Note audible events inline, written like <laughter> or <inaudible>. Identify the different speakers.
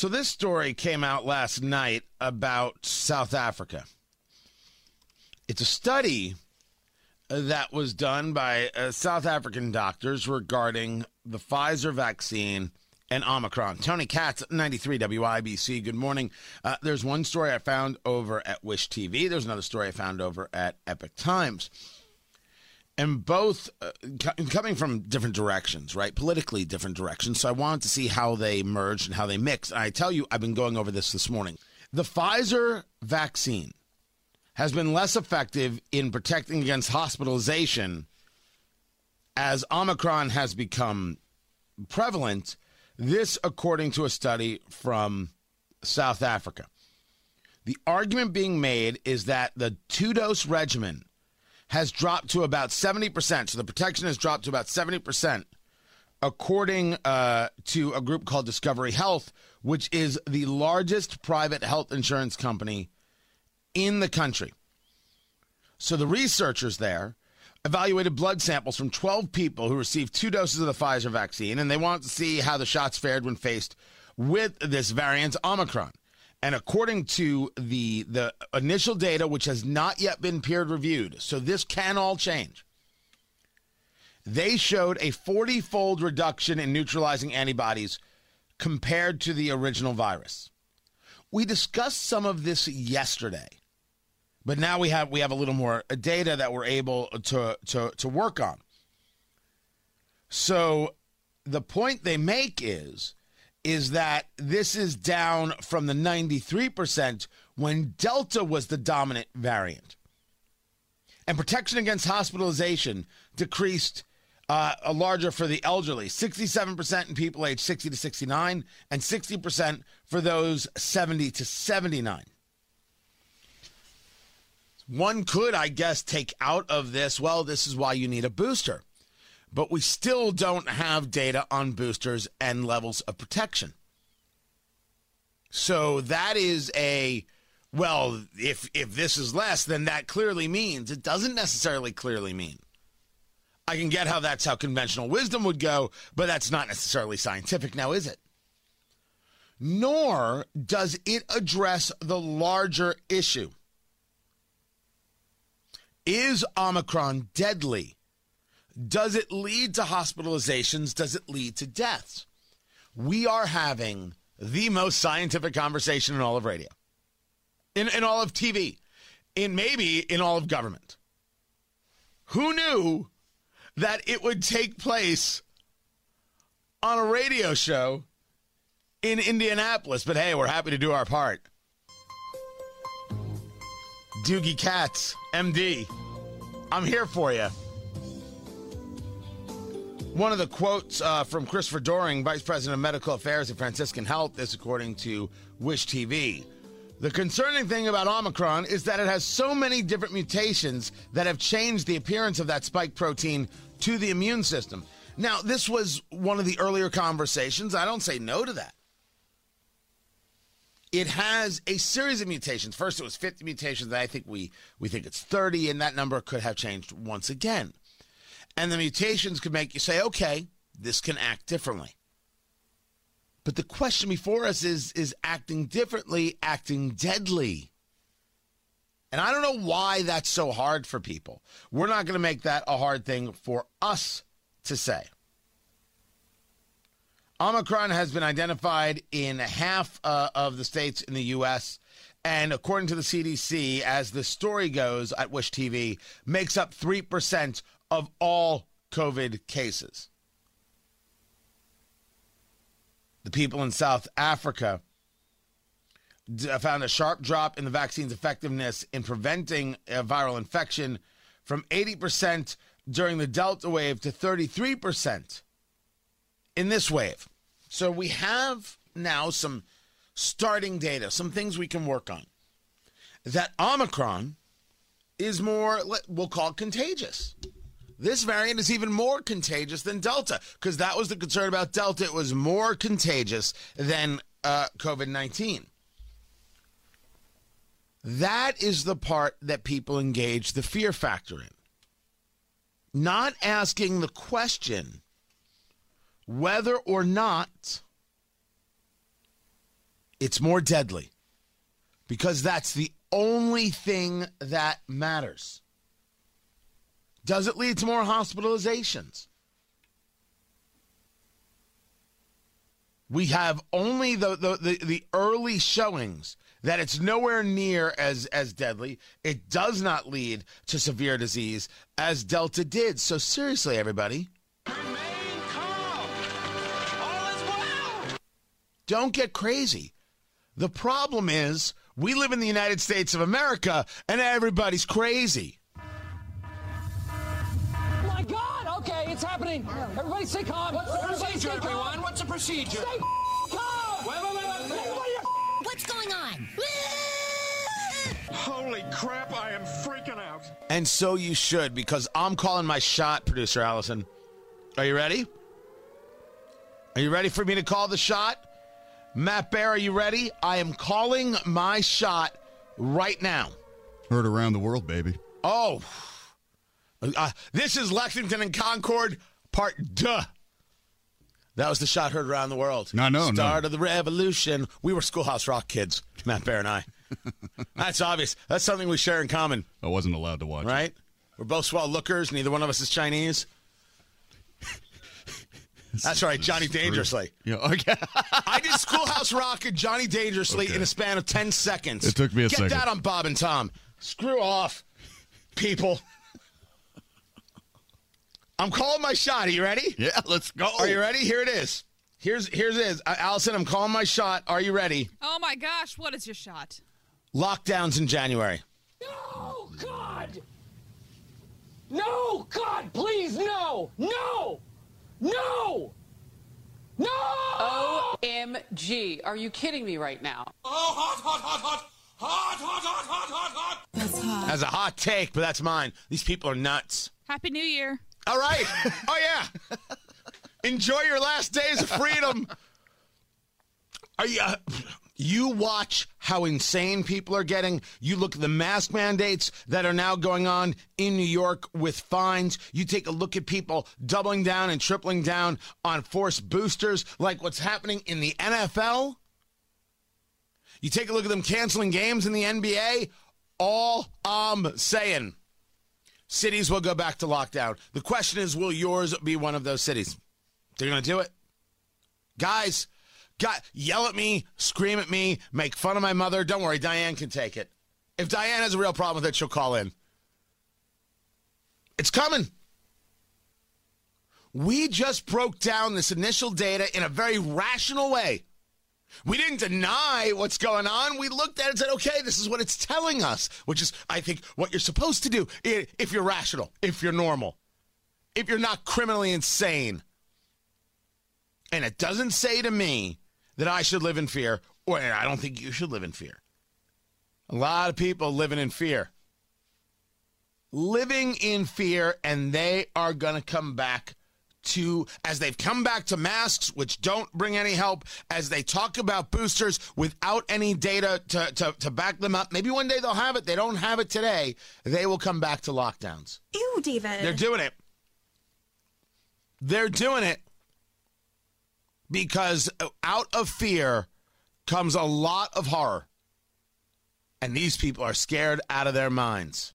Speaker 1: So, this story came out last night about South Africa. It's a study that was done by uh, South African doctors regarding the Pfizer vaccine and Omicron. Tony Katz, 93 WIBC. Good morning. Uh, there's one story I found over at Wish TV. There's another story I found over at Epoch Times. And both uh, co- coming from different directions, right? Politically different directions. So I wanted to see how they merged and how they mix. And I tell you, I've been going over this this morning. The Pfizer vaccine has been less effective in protecting against hospitalization as Omicron has become prevalent. This, according to a study from South Africa. The argument being made is that the two dose regimen has dropped to about 70%. So the protection has dropped to about 70%, according uh, to a group called Discovery Health, which is the largest private health insurance company in the country. So the researchers there evaluated blood samples from 12 people who received two doses of the Pfizer vaccine, and they wanted to see how the shots fared when faced with this variant, Omicron. And according to the the initial data, which has not yet been peer reviewed, so this can all change. They showed a 40 fold reduction in neutralizing antibodies compared to the original virus. We discussed some of this yesterday, but now we have we have a little more data that we're able to to to work on. So the point they make is is that this is down from the 93% when Delta was the dominant variant. And protection against hospitalization decreased uh, a larger for the elderly 67% in people aged 60 to 69, and 60% for those 70 to 79. One could, I guess, take out of this, well, this is why you need a booster but we still don't have data on boosters and levels of protection. So that is a well, if if this is less, then that clearly means it doesn't necessarily clearly mean. I can get how that's how conventional wisdom would go, but that's not necessarily scientific now, is it? Nor does it address the larger issue. Is Omicron deadly? Does it lead to hospitalizations? Does it lead to deaths? We are having the most scientific conversation in all of radio, in, in all of TV, in maybe in all of government. Who knew that it would take place on a radio show in Indianapolis? But hey, we're happy to do our part. Doogie Katz, MD, I'm here for you. One of the quotes uh, from Christopher Doehring, Vice President of Medical Affairs at Franciscan Health, is according to Wish TV. The concerning thing about Omicron is that it has so many different mutations that have changed the appearance of that spike protein to the immune system. Now, this was one of the earlier conversations. I don't say no to that. It has a series of mutations. First, it was 50 mutations. I think we, we think it's 30, and that number could have changed once again. And the mutations could make you say, okay, this can act differently. But the question before us is is acting differently, acting deadly? And I don't know why that's so hard for people. We're not going to make that a hard thing for us to say. Omicron has been identified in half uh, of the states in the U.S. And according to the CDC, as the story goes at Wish TV, makes up 3% of all COVID cases. The people in South Africa uh, found a sharp drop in the vaccine's effectiveness in preventing a viral infection from 80% during the Delta wave to 33% in this wave. So we have now some starting data, some things we can work on. That Omicron is more, we'll call it contagious. This variant is even more contagious than Delta because that was the concern about Delta. It was more contagious than uh, COVID 19. That is the part that people engage the fear factor in. Not asking the question whether or not it's more deadly because that's the only thing that matters. Does it lead to more hospitalizations? We have only the, the, the, the, early showings that it's nowhere near as, as deadly. It does not lead to severe disease as Delta did. So, seriously, everybody. Don't get crazy. The problem is we live in the United States of America and everybody's crazy.
Speaker 2: God! Okay, it's happening. Everybody stay calm.
Speaker 3: What's the
Speaker 2: Everybody
Speaker 3: procedure, everyone? What's the procedure?
Speaker 2: Stay calm.
Speaker 3: Wait, wait, wait, wait.
Speaker 2: Everybody
Speaker 4: What's going on?
Speaker 3: Holy crap, I am freaking out.
Speaker 1: And so you should, because I'm calling my shot, producer Allison. Are you ready? Are you ready for me to call the shot? Matt Bear, are you ready? I am calling my shot right now.
Speaker 5: Heard around the world, baby.
Speaker 1: Oh, uh, this is Lexington and Concord, part duh. That was the shot heard around the world.
Speaker 5: No, no, no.
Speaker 1: Start of the revolution. We were Schoolhouse Rock kids, Matt Bear and I. <laughs> That's obvious. That's something we share in common,
Speaker 5: I wasn't allowed to watch. it.
Speaker 1: right? We're both swell lookers. Neither one of us is Chinese. <laughs> That's right, Johnny Dangerously.
Speaker 5: Yeah, okay. <laughs>
Speaker 1: I did Schoolhouse Rock and Johnny Dangerously
Speaker 5: Okay.
Speaker 1: in a span of 10 seconds.
Speaker 5: It took me a
Speaker 1: Get
Speaker 5: second.
Speaker 1: that on Bob and Tom. Screw off, people. I'm calling my shot. Are you ready?
Speaker 5: yeah, let's go.
Speaker 1: Are you ready? Here it is. Here's here's it is. Uh, Allison, I'm calling my shot. Are you ready?
Speaker 6: Oh my gosh, what is your shot?
Speaker 1: Lockdowns in January.
Speaker 2: No, God! No, God, please, no! No! No! No!
Speaker 7: OMG. Are you kidding me right now?
Speaker 3: Oh, hot, hot, hot, hot. Hot, hot, hot, hot, hot, hot.
Speaker 1: That's a hot take, but that's mine. These people are nuts.
Speaker 6: Happy New Year.
Speaker 1: All right. oh yeah. Enjoy your last days of freedom. Are you? Uh, you watch how insane people are getting. You look at the mask mandates that are now going on in New York with fines. You take a look at people doubling down and tripling down on forced boosters, like what's happening in the NFL. You take a look at them canceling games in the NBA. All I'm saying cities will go back to lockdown. The question is, will yours be one of those cities? They're going to do it. Guys, got yell at me, scream at me, make fun of my mother. Don't worry, Diane can take it. If Diane has a real problem with it, she'll call in. It's coming. We just broke down this initial data in a very rational way. We didn't deny what's going on. We looked at it and said, okay, this is what it's telling us, which is, I think, what you're supposed to do if you're rational, if you're normal, if you're not criminally insane. And it doesn't say to me that I should live in fear, or I don't think you should live in fear. A lot of people living in fear. Living in fear, and they are going to come back to, as they've come back to masks, which don't bring any help, as they talk about boosters without any data to, to, to back them up. Maybe one day they'll have it. They don't have it today. They will come back to lockdowns.
Speaker 8: Ew, David.
Speaker 1: They're doing it. They're doing it because uh, out of fear comes a lot of horror. And these people are scared out of their minds.